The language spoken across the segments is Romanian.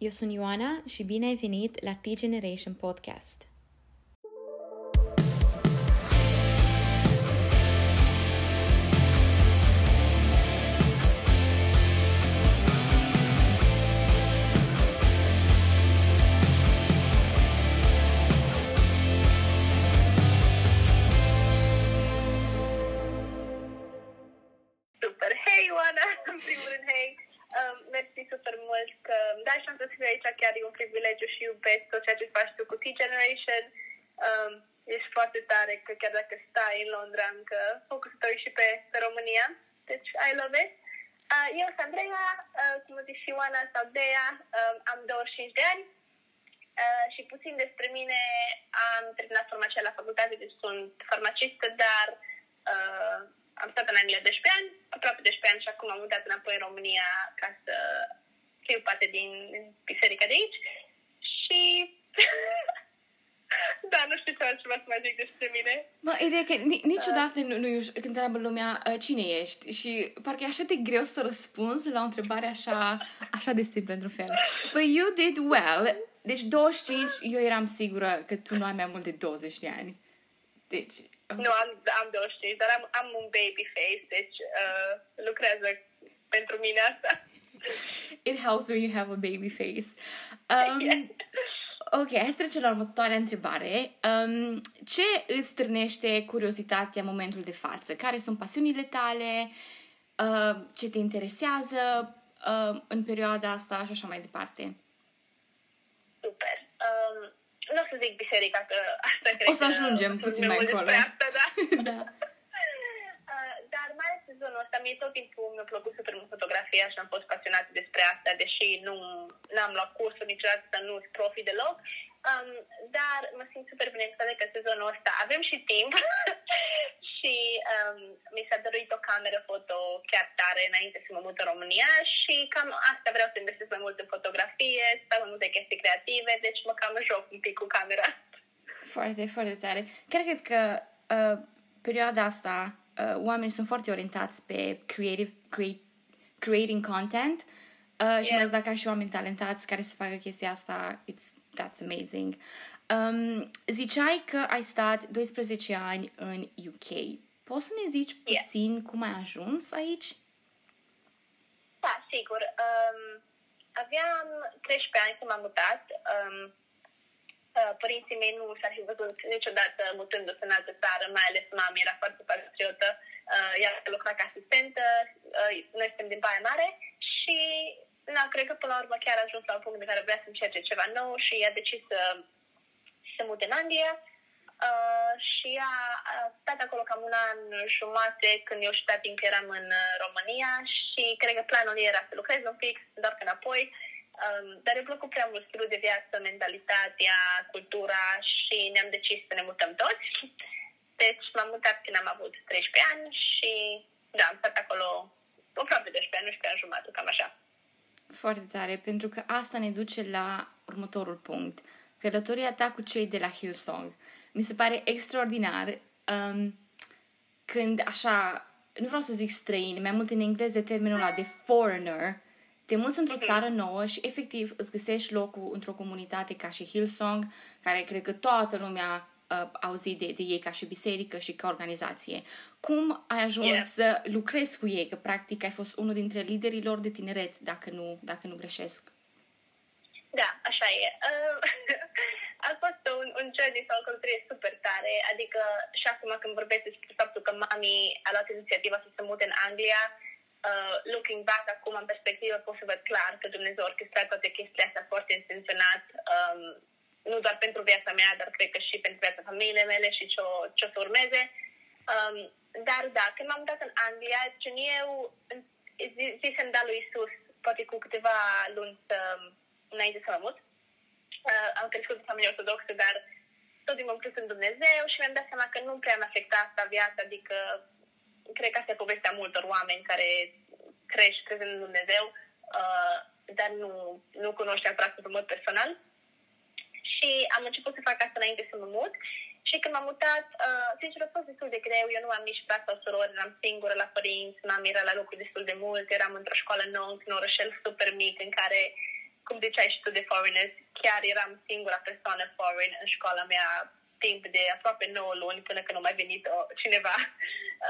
Eu sunt Ioana și bine ai venit la T-Generation Podcast. Îmi dai șansa să fiu aici. Chiar e un privilegiu și iubesc tot ceea ce faci tu cu T-Generation. Um, ești foarte tare că chiar dacă stai în Londra, încă focusul tău e și pe, pe România. Deci, I love it. Uh, eu sunt Andreea, uh, cum a zis și Ioana sau Dea, um, am 25 de ani. Uh, și puțin despre mine, am terminat farmacia la facultate, deci sunt farmacistă, dar uh, am stat în Anglia 12 ani, aproape 12 ani și acum am mutat înapoi în România ca să fiu parte din biserica de aici. Și da, nu știu ce altceva să mai zic despre mine. Mă, ideea că ni- niciodată nu, nu e uș- când întreabă lumea uh, cine ești și parcă e așa de greu să răspunzi la o întrebare așa, așa de simplă într-un fel. But you did well. Deci 25, eu eram sigură că tu nu ai mai mult de 20 de ani. Deci, Nu, am, am 25, dar am, am un baby face, deci uh, lucrează pentru mine asta. It helps when you have a baby face. Um, Yeah. Ok, hai să trecem la următoarea întrebare. Um, ce îți strânește curiozitatea în momentul de față? Care sunt pasiunile tale? Uh, ce te interesează uh, în perioada asta și așa mai departe? Super. Um, nu o să zic biserica, că asta cred O să că ajungem vorbim puțin mai mult încolo. despre Asta, da. Da. Uh, Dar mai ales sezonul ăsta, mie tot timpul mi-a plăcut super mult fotografia și am fost pasionată despre asta, deși nu n-am luat cursuri niciodată, nu sunt profi deloc. Um, dar mă simt super binecuvântată că sezonul ăsta avem și timp și um, mi s-a dorit o cameră foto chiar tare înainte să mă mut în România și cam asta vreau să investesc mai mult în fotografie, să fac mai multe chestii creative, deci mă cam joc un pic cu camera. Foarte, foarte tare. Chiar cred că uh, perioada asta uh, oamenii sunt foarte orientați pe creative, create, creating content uh, și Yeah. mai ales dacă ai și oameni talentați care să facă chestia asta, it's, that's amazing. Um, ziceai că ai stat 12 ani în UK. Poți să ne zici Yeah. puțin cum ai ajuns aici? Da, sigur. Um, aveam 13 ani când m-am mutat. Um, uh, părinții mei nu s-ar fi văzut niciodată mutându-se în altă țară, mai ales mama era foarte patriotă. Uh, ea a lucrat ca asistentă, uh, noi suntem din Baia Mare și na, cred că până la urmă chiar a ajuns la un punct în care vrea să încerce ceva nou și a decis să se mute în Anglia. Uh, și a, a stat acolo cam un an jumate când eu și tati încă eram în uh, România și cred că planul ei era să lucrez un pic, să întorc înapoi. Um, dar îmi plăcut prea mult stilul de viață, mentalitatea, cultura și ne-am decis să ne mutăm toți. Deci m-am mutat când am avut 13 ani și da, am stat acolo aproape 12 ani, 11 ani jumătate, cam așa. Foarte tare, pentru că asta ne duce la următorul punct. Călătoria ta cu cei de la Hillsong. Mi se pare extraordinar um, când așa, nu vreau să zic străin, mai mult în engleză termenul ăla de foreigner, te muți într-o țară nouă și efectiv îți găsești locul într-o comunitate ca și Hillsong, care cred că toată lumea uh, a auzit de, de ei ca și biserică și ca organizație. Cum ai ajuns Yeah. să lucrezi cu ei? Că practic ai fost unul dintre liderii lor de tineret, dacă nu, dacă nu greșesc. Da, așa e. Uh, a fost un, un journey sau o călătorie super tare, adică și acum când vorbesc despre faptul că mami a luat inițiativa să se mute în Anglia, uh, looking back acum în perspectivă pot să văd clar că Dumnezeu a orchestrat toate chestiile astea foarte intenționat, um, nu doar pentru viața mea, dar cred că și pentru viața familiei mele și ce o, ce o să urmeze. Um, dar da, când m-am mutat în Anglia, gen eu zi- zisem da lui Isus, poate cu câteva luni să, înainte să mă mut. Uh, am crescut în familie ortodoxă, dar tot timpul am crezut în Dumnezeu și mi-am dat seama că nu prea mi-a afectat asta viața, adică cred că asta e povestea multor oameni care crești crezând în Dumnezeu, uh, dar nu, nu cunoști neapărat în mod personal. Și am început să fac asta înainte să mă mut. Și când m-am mutat, uh, sincer, a fost destul de greu. Eu nu am nici frate sau surori, eram singură la părinți, mama era la locul destul de mult, eram într-o școală nouă, într-un orășel super mic în care cum ziceai și tu de foreigners, chiar eram singura persoană foreign în școala mea timp de aproape 9 luni până când nu mai venit o, cineva.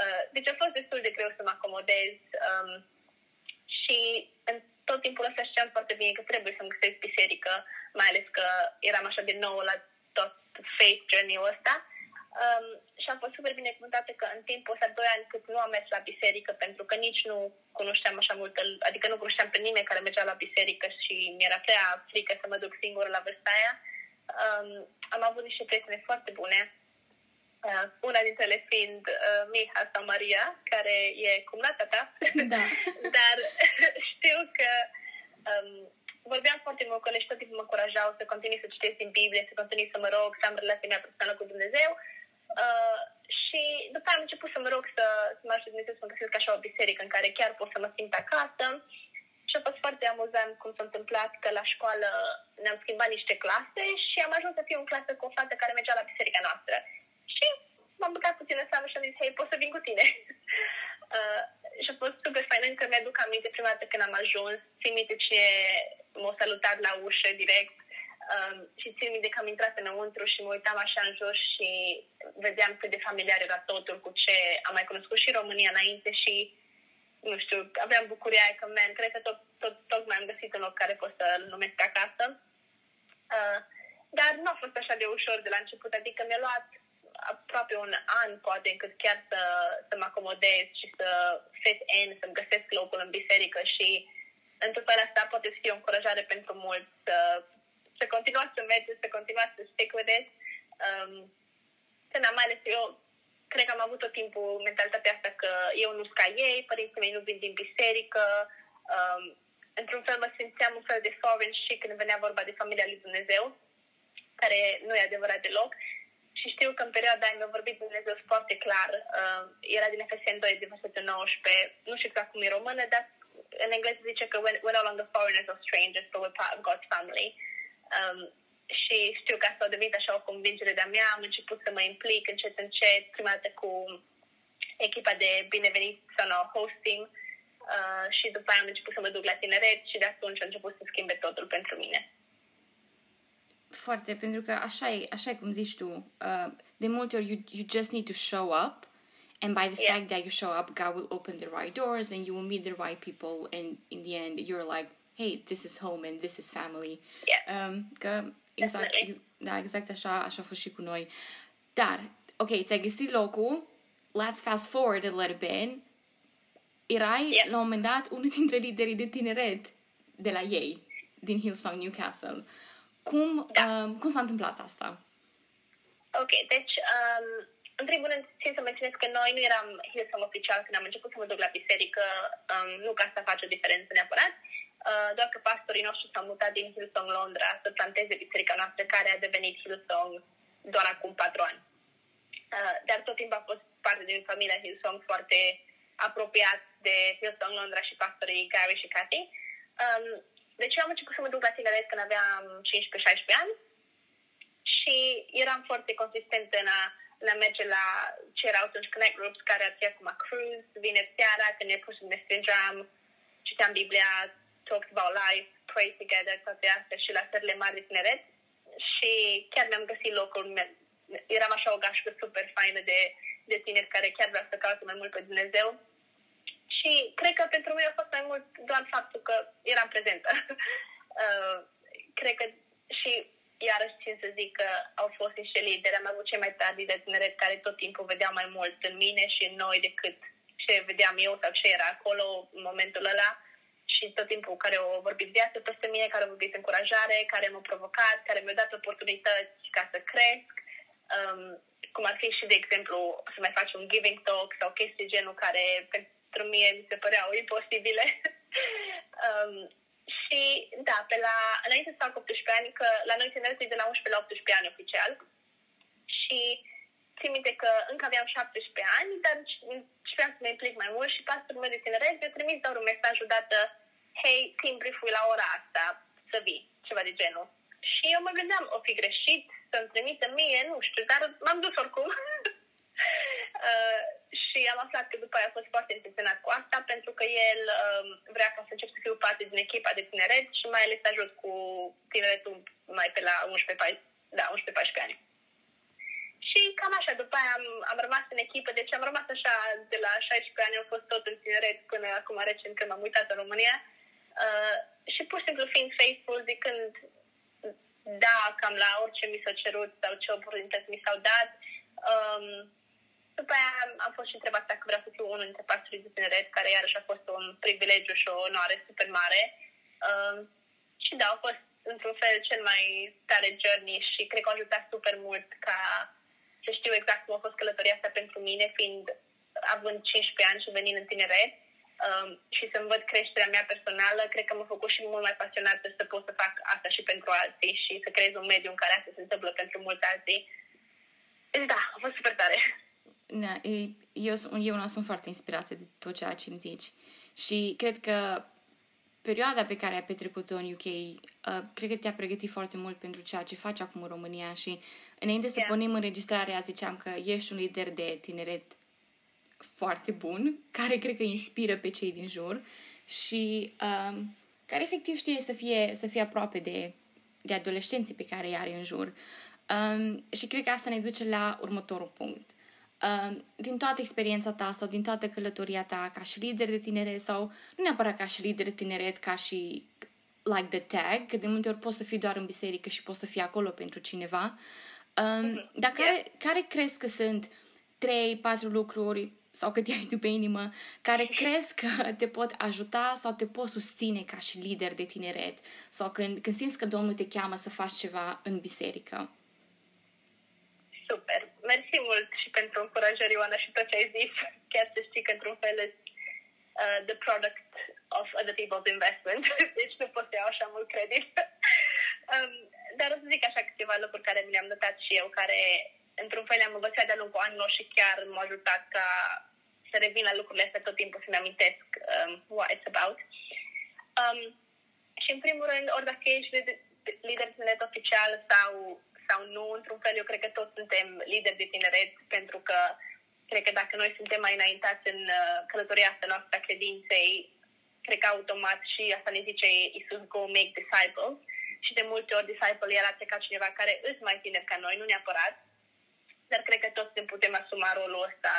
Uh, deci a fost destul de greu să mă acomodez um, și în tot timpul ăsta știam foarte bine că trebuie să-mi găsesc biserică, mai ales că eram așa de nou la tot faith journey-ul ăsta. Um, și am fost super binecuvântată că în timpul ăsta, doi ani cât nu am mers la biserică, pentru că nici nu cunoșteam așa mult, adică nu cunoșteam pe nimeni care mergea la biserică și mi-era prea frică să mă duc singură la vârsta aia. Um, am avut niște prietene foarte bune, uh, una dintre ele fiind uh, Miha sau Maria, care e cumnata ta, da. dar știu că um, vorbeam foarte mult cu ele și tot timpul mă încurajau să continui să citesc din Biblie, să continui să mă rog, să am relația mea personală cu Dumnezeu. Uh, și după aia am început să mă rog să, să mă ajute Dumnezeu să mă găsesc așa o biserică în care chiar pot să mă simt acasă. Și a fost foarte amuzant cum s-a întâmplat că la școală ne-am schimbat niște clase și am ajuns să fiu în clasă cu o fată care mergea la biserica noastră. Și m-am băgat puțin în seamă și am zis, hei, pot să vin cu tine? uh, și a fost super fain, încă mi-aduc aminte prima dată când am ajuns, țin minte cine m-a salutat la ușă direct um, și țin minte că am intrat înăuntru și mă uitam așa în jos și vedeam cât de familiar era totul cu ce am mai cunoscut și România înainte și nu știu, aveam bucuria aia că, man, cred că tot, tot, tot mai am găsit un loc care pot să-l numesc acasă. Uh, dar nu a fost așa de ușor de la început, adică mi-a luat aproape un an, poate, încât chiar să, să mă acomodez și să fit in, să-mi găsesc locul în biserică și într-un fel asta poate să fie o încurajare pentru mulți să, să continuați să mergeți, să continuați să stick with it. Um, mai ales eu cred că am avut tot timpul mentalitatea asta că eu nu sunt ca ei, părinții mei nu vin din biserică, um, într-un fel mă simțeam un fel de foreign și când venea vorba de familia lui Dumnezeu, care nu e adevărat deloc. Și știu că în perioada aia mi-a vorbit Dumnezeu foarte clar. Uh, era din Efesien 2, din versetul 19. Nu știu exact cum e română, dar în engleză zice că we're, we're no longer foreigners or strangers, but we're part of God's family. Um, și știu că asta a devenit așa o convingere de-a mea. Am început să mă implic încet, încet, prima dată cu echipa de binevenit sau no, hosting uh, și după aia am început să mă duc la tineret și de atunci a început să schimbe totul pentru mine. Foarte, pentru că așa e, așa e cum zici tu, uh, de multe ori you, you just need to show up and by the yeah. fact that you show up, God will open the right doors and you will meet the right people and in the end you're like, hey, this is home and this is family. Yeah. Um, că exact, ex, da, exact așa, așa a fost și cu noi. Dar, ok, ți-ai găsit locul, let's fast forward a little bit. Erai, yeah. la un moment dat, unul dintre liderii de tineret de la ei, din Hillsong Newcastle. Cum, da. um, cum s-a întâmplat asta? Ok, deci, um, în primul rând, țin să menționez că noi nu eram Hillsong oficial când am început să mă duc la biserică, um, nu ca să face o diferență neapărat, uh, doar că pastorii noștri s-au mutat din Hillsong Londra să planteze biserica noastră, care a devenit Hillsong doar acum patru ani. Uh, dar tot timpul a fost parte din familia Hillsong foarte apropiat de Hillsong Londra și pastorii Gary și Cathy. Um, deci eu am început să mă duc la tineret când aveam 15-16 ani și eram foarte consistentă în a, în a merge la ce erau atunci Connect Groups, care ar fi acum Cruise, vineri seara, când ne pus ne strângeam, citeam Biblia, talked about life, pray together, toate astea și la serile mari de tineret. Și chiar mi-am găsit locul, eram așa o gașcă super faină de, de tineri care chiar vreau să caute mai mult pe Dumnezeu și cred că pentru mine a fost mai mult doar faptul că eram prezentă. uh, cred că și iarăși țin să zic că au fost niște lideri, am avut cei mai tari de tineret care tot timpul vedeau mai mult în mine și în noi decât ce vedeam eu sau ce era acolo în momentul ăla și tot timpul care au vorbit viață peste mine, care au vorbit încurajare, care m-au provocat, care mi-au dat oportunități ca să cresc, um, cum ar fi și, de exemplu, să mai faci un giving talk sau chestii genul care pentru mine mi se păreau imposibile. um, și da, pe la, înainte să fac 18 ani, că la noi tineretul de la 11 la 18 ani oficial și țin minte că încă aveam 17 ani, dar vreau să mă implic mai mult și pastorul meu de tineret mi-a trimis doar un mesaj odată, hei, team brief la ora asta, să vii, ceva de genul. Și eu mă gândeam, o fi greșit să-mi trimită mie, nu știu, dar m-am dus oricum. uh, și am aflat că după aia a fost foarte intenționat cu asta pentru că el um, vrea ca să încep să fiu parte din echipa de tineret și mai ales să ajut cu tineretul mai pe la 11-14 da, 11 ani. Și cam așa, după aia am, am rămas în echipă, deci am rămas așa de la 16 ani, am fost tot în tineret până acum recent când m-am uitat în România. Uh, și pur și simplu fiind faithful, zicând da, cam la orice mi s-a cerut sau ce oportunități mi s-au dat. Um, după aia am fost și întrebat dacă vreau să fiu unul dintre pastorii de tineret, care iarăși a fost un privilegiu și o onoare super mare. Um, și da, au fost într-un fel cel mai tare journey și cred că a ajutat super mult ca să știu exact cum a fost călătoria asta pentru mine, fiind având 15 ani și venind în tineret um, și să-mi văd creșterea mea personală, cred că m-a făcut și mult mai pasionată să pot să fac asta și pentru alții și să creez un mediu în care asta se întâmplă pentru mulți alții. Deci da, a fost super tare. Da, eu, eu nu sunt foarte inspirată de tot ceea ce îmi zici. Și cred că perioada pe care ai petrecut-o în UK, uh, cred că te-a pregătit foarte mult pentru ceea ce faci acum în România și înainte să yeah. punem înregistrarea ziceam că ești un lider de tineret foarte bun, care cred că inspiră pe cei din jur și um, care efectiv știe să fie, să fie aproape de, de adolescenții pe care îi are în jur. Um, și cred că asta ne duce la următorul punct. Um, din toată experiența ta sau din toată călătoria ta ca și lider de tineret sau nu neapărat ca și lider de tineret, ca și like the tag, că de multe ori poți să fii doar în biserică și poți să fii acolo pentru cineva. Um, dar care, care crezi că sunt trei, patru lucruri sau cât ai tu pe inimă, care crezi că te pot ajuta sau te pot susține ca și lider de tineret sau când, când simți că Domnul te cheamă să faci ceva în biserică? Super! Mersi mult și pentru încurajări, Ioana, și tot ce ai zis. Chiar să știi că, într-un fel, uh, the product of other people's investment. deci nu pot să iau așa mult credit. um, dar o să zic așa câteva lucruri care mi le-am notat și eu, care într-un fel am învățat de-a lungul anilor și chiar m-au ajutat ca să revin la lucrurile astea tot timpul, să-mi amintesc um, what it's about. Um, și în primul rând, ori dacă ești lider net oficial sau, sau nu, într-un fel eu cred că toți suntem lideri de tineret pentru că cred că dacă noi suntem mai înaintați în uh, călătoria asta noastră a credinței, cred că automat și asta ne zice Isus, go make disciples. Și de multe ori disciple arată ca cineva care îți mai tiner ca noi, nu neapărat, dar cred că toți ne putem asuma rolul ăsta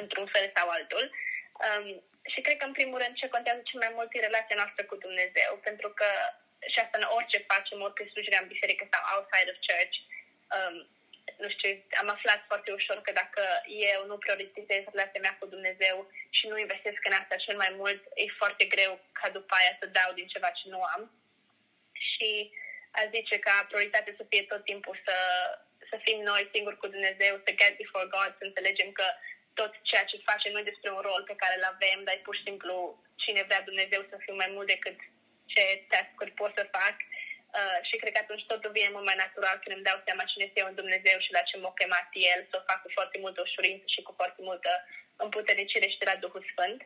într-un fel sau altul. Um, și cred că, în primul rând, ce contează cel mai mult e relația noastră cu Dumnezeu, pentru că și asta în orice facem, orice slujirea în biserică sau outside of church, um, nu știu, am aflat foarte ușor că dacă eu nu prioritizez relația mea cu Dumnezeu și nu investesc în asta cel mai mult, e foarte greu ca după aia să dau din ceva ce nu am. Și a zice ca prioritate să fie tot timpul să, să fim noi singuri cu Dumnezeu, să get before God, să înțelegem că tot ceea ce facem nu despre un rol pe care îl avem, dar e pur și simplu cine vrea Dumnezeu să fiu mai mult decât ce task-uri pot să fac. Uh, și cred că atunci totul vine mult mai natural când îmi dau seama cine este eu în Dumnezeu și la ce m-a chemat El, să o fac cu foarte multă ușurință și cu foarte multă împuternicire și de la Duhul Sfânt.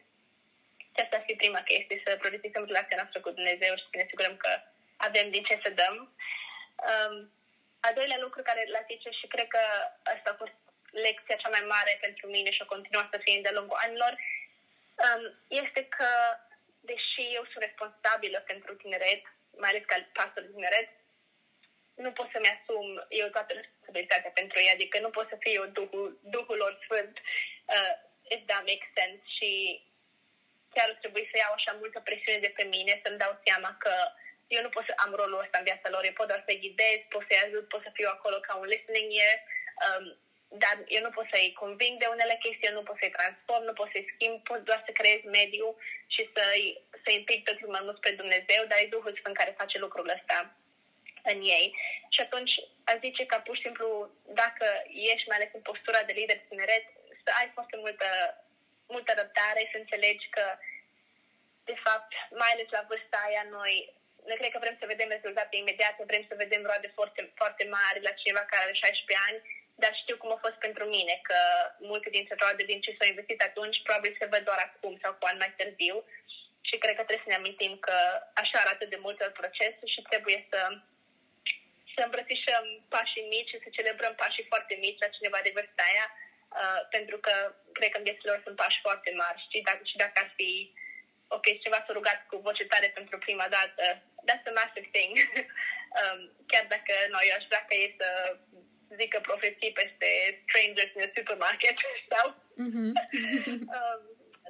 Și asta ar fi prima chestie, să prioritizăm relația noastră cu Dumnezeu și să ne asigurăm că avem din ce să dăm. Um, a doilea lucru care l-a zice și cred că asta a fost lecția cea mai mare pentru mine și o continuă să fie de lungul anilor, um, este că, deși eu sunt responsabilă pentru tineret, mai ales ca pastor de tineret, nu pot să-mi asum eu toată responsabilitatea pentru ei, adică nu pot să fiu eu Duhul, Duhul lor Sfânt, uh, if that makes sense, și chiar trebuie să iau așa multă presiune de pe mine, să-mi dau seama că eu nu pot să am rolul ăsta în viața lor, eu pot doar să-i ghidez, pot să-i ajut, pot să fiu acolo ca un listening ear, um, dar eu nu pot să-i conving de unele chestii, eu nu pot să-i transform, nu pot să-i schimb, pot doar să creez mediu și să-i, să-i implic tot mai mult spre Dumnezeu, dar e Duhul Sfânt care face lucrul ăsta în ei. Și atunci a zice că pur și simplu, dacă ești mai ales în postura de lider tineret, să ai foarte multă, multă răbdare, să înțelegi că, de fapt, mai ales la vârsta aia, noi noi cred că vrem să vedem rezultate imediate, vrem să vedem roade foarte, foarte mari la cineva care are 16 ani, dar știu cum a fost pentru mine, că multe dintre roade din ce s-au investit atunci probabil se văd doar acum sau cu ani mai târziu și cred că trebuie să ne amintim că așa arată de multe ori procesul și trebuie să să îmbrățișăm pașii mici și să celebrăm pașii foarte mici la cineva de vârsta aia, uh, pentru că cred că în viețile lor sunt pași foarte mari și dacă, și dacă ar fi ok, ceva s-a rugat cu voce tare pentru prima dată, that's a massive thing. um, chiar dacă noi aș vrea ca ei să zică profeții peste strangers in the supermarket sau... Mm-hmm. um,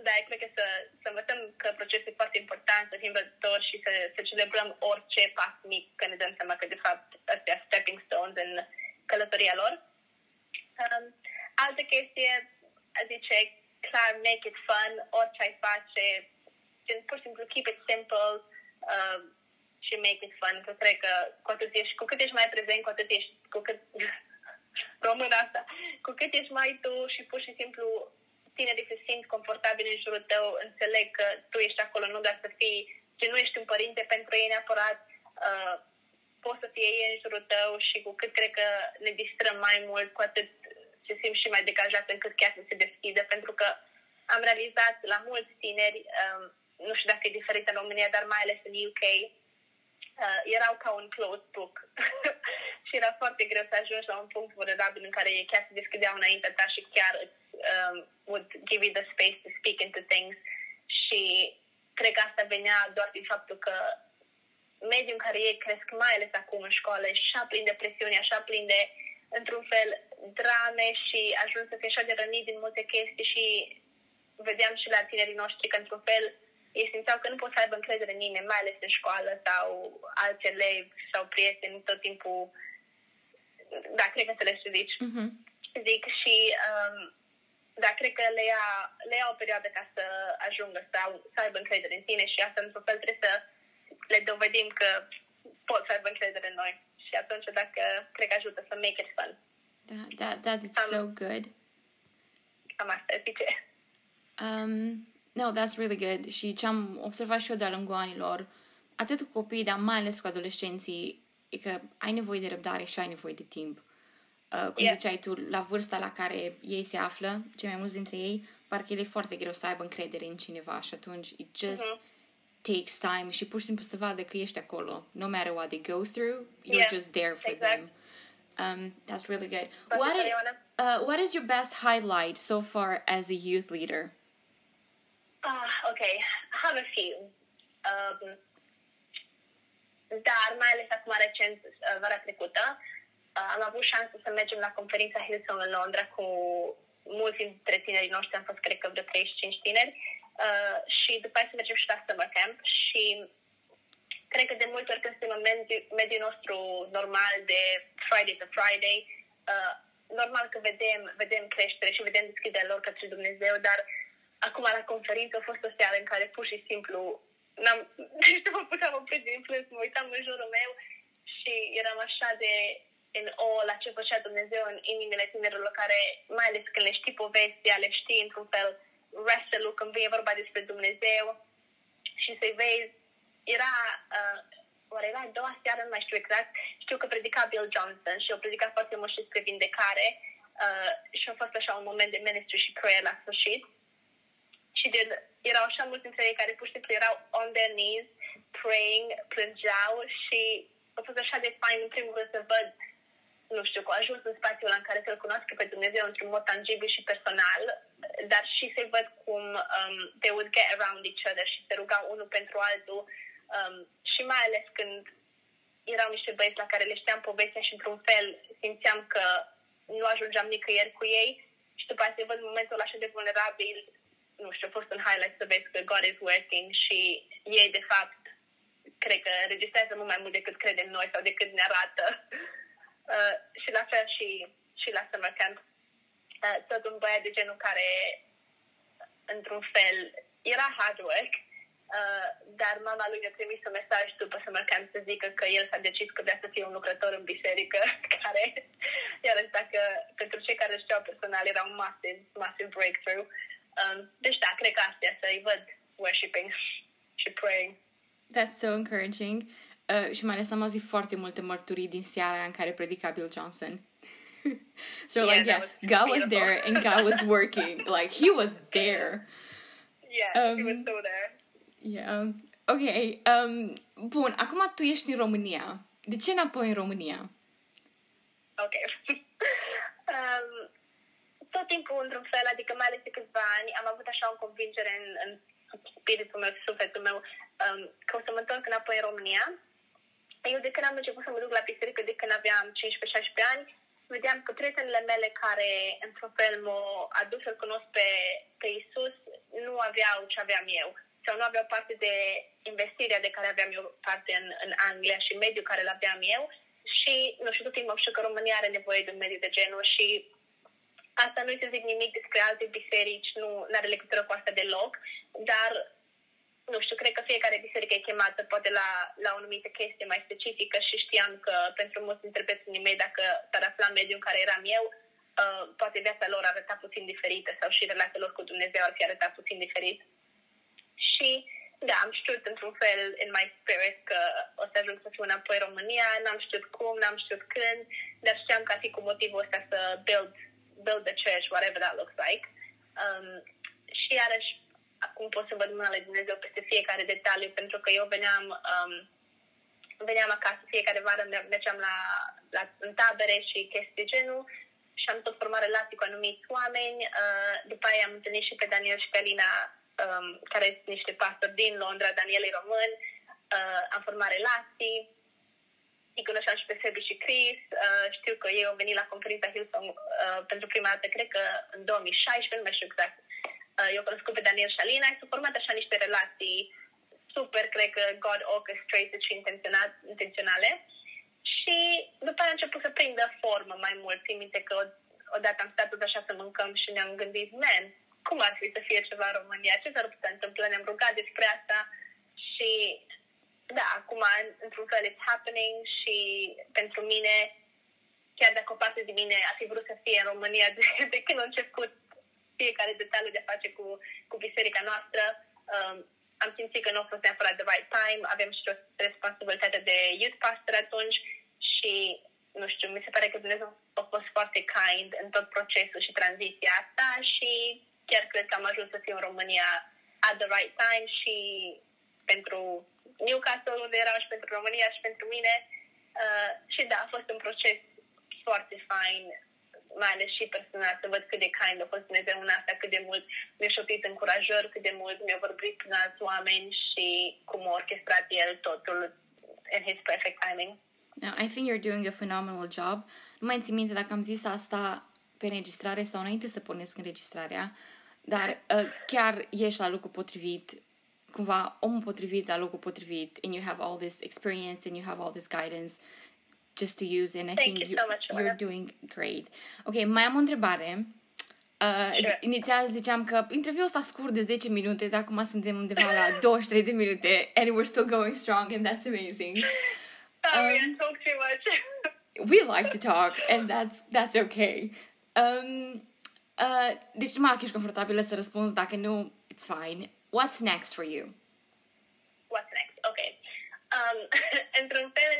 da, cred că să, să învățăm că procesul e foarte important, să fim rădători și să, să celebrăm orice pas mic, că ne dăm seama că, de fapt, astea stepping stones în călătoria lor. Um, altă chestie, zice, clar, make it fun, orice ai face, gen, pur și simplu, keep it simple um, și make it fun. Că cred că cu, atât ești, cu cât ești mai prezent, cu atât ești, cu cât, român asta, cu cât ești mai tu și pur și simplu tinerii se simt confortabili în jurul tău, înțeleg că tu ești acolo nu doar să fii, ce nu ești un părinte pentru ei neapărat, uh, poți să fie ei în jurul tău și cu cât cred că ne distrăm mai mult, cu atât se simt și mai degajat încât chiar să se deschidă, pentru că am realizat la mulți tineri, um, nu știu dacă e diferit în România, dar mai ales în UK, uh, erau ca un closed book și era foarte greu să ajungi la un punct vulnerabil în care ei chiar se deschideau înaintea ta și chiar îți um, would give you the space to speak into things și cred că asta venea doar din faptul că mediul în care ei cresc, mai ales acum în școală, e așa plin de presiune, așa plin de, într-un fel, drame și ajuns să fie așa de rănit din multe chestii și vedeam și la tinerii noștri că, într-un fel, ei simțeau că nu pot să aibă încredere în nimeni, mai ales în școală sau alți elevi sau prieteni tot timpul. Da, cred că înțelegi ce zici. Mm-hmm. Zic și um, da, cred că le ia, le ia o perioadă ca să ajungă să, să aibă încredere în tine și asta, într-un fel, trebuie să le dovedim că pot să aibă încredere în noi. Și atunci, dacă, cred că ajută să make it fun. That, that, that is um, so good. Cam asta zice. Um, No, that's really good. Și ce am observat și eu de-a lungul anilor, atât cu copiii, dar mai ales cu adolescenții, e că ai nevoie de răbdare și ai nevoie de timp. Uh, cum yeah. ziceai tu, la vârsta la care ei se află, cei mai mulți dintre ei, parcă el e foarte greu să aibă încredere în cineva și atunci it just uh-huh. takes time și pur și simplu să vadă că ești acolo. No matter what they go through, you're yeah, just there for exact. them. Um, that's really good. What is, uh, what is your best highlight so far as a youth leader? Ah, ok. Have a few. Um, dar mai ales acum recent, uh, vara trecută, uh, am avut șansa să mergem la conferința Hillsong în Londra cu mulți dintre tinerii noștri, am fost cred că vreo 35 tineri. Uh, și după aceea să mergem și la summer camp și cred că de multe ori când suntem în mediul, mediul nostru normal de Friday to Friday, uh, normal că vedem, vedem creștere și vedem deschiderea lor către Dumnezeu, dar uh, acum la conferință a fost o seară în care pur și simplu n-am, deci nu mă puteam opri din plâns, mă uitam în jurul meu și eram așa de în o la ce făcea Dumnezeu în inimile tinerilor care, mai ales când le știi povestea, le știi într-un fel wrestle când vine vorba despre Dumnezeu și să-i vezi, era, uh, oare era a doua seară, nu mai știu exact, știu că predica Bill Johnson și eu predicat foarte mult și despre vindecare uh, și a fost așa un moment de ministry și prayer la sfârșit și de, erau așa mulți dintre ei care pur și simplu erau on their knees, praying, plângeau și a fost așa de fain în primul rând să văd nu știu, cu ajuns în spațiul în care să-L cunoască pe Dumnezeu într-un mod tangibil și personal, dar și să văd cum um, they would get around each other și se rugau unul pentru altul um, și mai ales când erau niște băieți la care le știam povestea și într-un fel simțeam că nu ajungeam nicăieri cu ei și după aceea văd momentul așa de vulnerabil nu știu, a fost un highlight să vezi că God is working și ei, de fapt, cred că registrează mult mai mult decât credem noi sau decât ne arată. Uh, și la fel și, și la Summer Camp. Uh, tot un băiat de genul care, într-un fel, era hard work, uh, dar mama lui a trimis un mesaj după Summer Camp să zică că el s-a decis că vrea să fie un lucrător în biserică, care, iarăși dacă pentru cei care știau personal, era un massive, massive breakthrough. Um, deci da, cred că astea să-i văd worshiping și praying. That's so encouraging. Uh, și mai ales am auzit foarte multe mărturii din seara în care predica Bill Johnson. so yeah, like, yeah, was God beautiful. was there and God was working. like, he was there. Yeah, um, he was um, so there. Yeah. Ok. Um, bun, acum tu ești în România. De ce înapoi în România? Ok. um, tot timpul, într-un fel, adică mai ales de câțiva ani, am avut așa o convingere în, în spiritul meu, sufletul meu, um, că o să mă întorc înapoi în România. Eu de când am început să mă duc la biserică, de când aveam 15-16 ani, vedeam că prietenele mele care, într-un fel, m-au adus să-L cunosc pe, pe Isus, nu aveau ce aveam eu sau nu aveau parte de investirea de care aveam eu parte în, în Anglia și mediul care îl aveam eu și, nu știu, tot timpul știu că România are nevoie de un mediu de genul și asta nu să zic nimic despre alte biserici, nu are legătură cu asta deloc, dar nu știu, cred că fiecare biserică e chemată poate la, la o anumită chestie mai specifică și știam că pentru mulți dintre prietenii mei, dacă s-ar afla în mediul în care eram eu, uh, poate viața lor arăta puțin diferită sau și relația lor cu Dumnezeu ar fi arătat puțin diferit. Și da, am știut într-un fel în my spirit că o să ajung să fiu înapoi în România, n-am știut cum, n-am știut când, dar știam că ar fi cu motivul ăsta să build, build the church, whatever that looks like. Um, și iarăși, acum pot să văd mâna lui Dumnezeu peste fiecare detaliu, pentru că eu veneam, um, veneam acasă fiecare vară, mergeam la, la, în tabere și chestii genul și am tot format relații cu anumiți oameni. Uh, după aia am întâlnit și pe Daniel și pe Alina um, care sunt niște pastori din Londra, Daniel e român, uh, am format relații, îi cunoșteam și pe Sebi și Chris, uh, știu că ei au venit la conferința Hillsong uh, pentru prima dată, cred că în 2016, nu mai știu exact. Uh, eu cunoscut pe Daniel și Alina și s-au format așa niște relații super, cred că God orchestrated și intenționale. Și după aia a început să prindă formă mai mult. Țin minte că odată am stat tot așa să mâncăm și ne-am gândit, man, cum ar fi să fie ceva în România, ce s-ar putea întâmpla, ne-am rugat despre asta și da, acum într-un fel it's happening și pentru mine, chiar dacă o parte de mine ar fi vrut să fie în România de, de când a început fiecare detaliu de a face cu, cu biserica noastră, um, am simțit că nu a fost neapărat the right time, avem și o responsabilitate de youth pastor atunci și nu știu, mi se pare că Dumnezeu a fost foarte kind în tot procesul și tranziția asta și chiar cred că am ajuns să fiu în România at the right time și pentru Newcastle unde eram și pentru România și pentru mine. Uh, și da, a fost un proces foarte fain, mai ales și personal, să văd cât de kind a fost Dumnezeu în asta, cât de mult mi-a șoptit încurajări, cât de mult mi-a vorbit prin alți oameni și cum a orchestrat El totul in His perfect timing. Yeah, I think you're doing a phenomenal job. Nu mai țin minte dacă am zis asta pe înregistrare sau înainte să pornesc înregistrarea, dar uh, chiar ești la locul potrivit, cumva omul potrivit la locul potrivit, and you have all this experience and you have all this guidance just to use, and I Thank think you you, so much, you're Oana. doing great. Ok, mai am o întrebare. Uh, Sure. Inițial ziceam că interviul ăsta scurt de 10 minute, dar acum suntem undeva la 23 de minute and we're still going strong and that's amazing. Sorry, Um, I talk too much. we like to talk and that's that's okay. Um, uh, deci numai că ești confortabilă să răspunzi, dacă nu, it's fine. What's next for you? What's next? Ok. Um, într-un fel,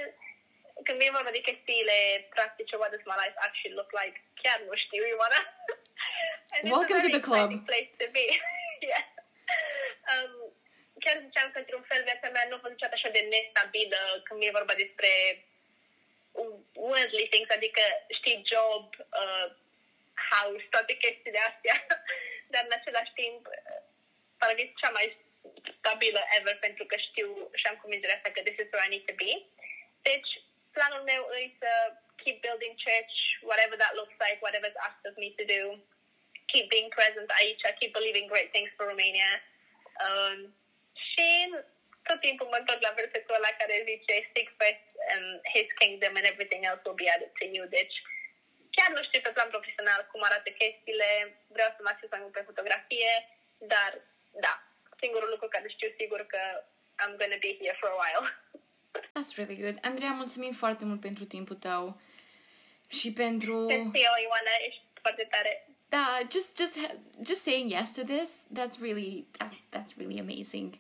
când vine vorba de chestiile practice, what does my life actually look like? Chiar nu știu, Ioana. Welcome to the club. place to be. yeah. Um, chiar ziceam că, într-un fel, viața mea nu a fost niciodată așa de nestabilă când vine vorba despre worldly things, adică, știi, job, uh, house, toate chestiile astea. Dar, în același timp, parcă e cea mai stabilă ever pentru că știu și am convingerea asta că this is where I need to be. Deci, planul meu e să keep building church, whatever that looks like, whatever is asked of me to do. Keep being present aici, keep believing great things for Romania. Um, și tot timpul mă întorc la versetul ăla care zice Seek first um, His kingdom and everything else will be added to you. Deci, chiar nu știu pe plan profesional cum arată chestiile, vreau să mă acces mai mult pe fotografie, dar da, singurul lucru care știu sigur că I'm gonna be here for a while. That's really good. Andreea, mulțumim foarte mult pentru timpul tău și pentru... Mersi eu, Ioana, ești foarte tare. Da, just just just saying yes to this. That's really that's that's really amazing.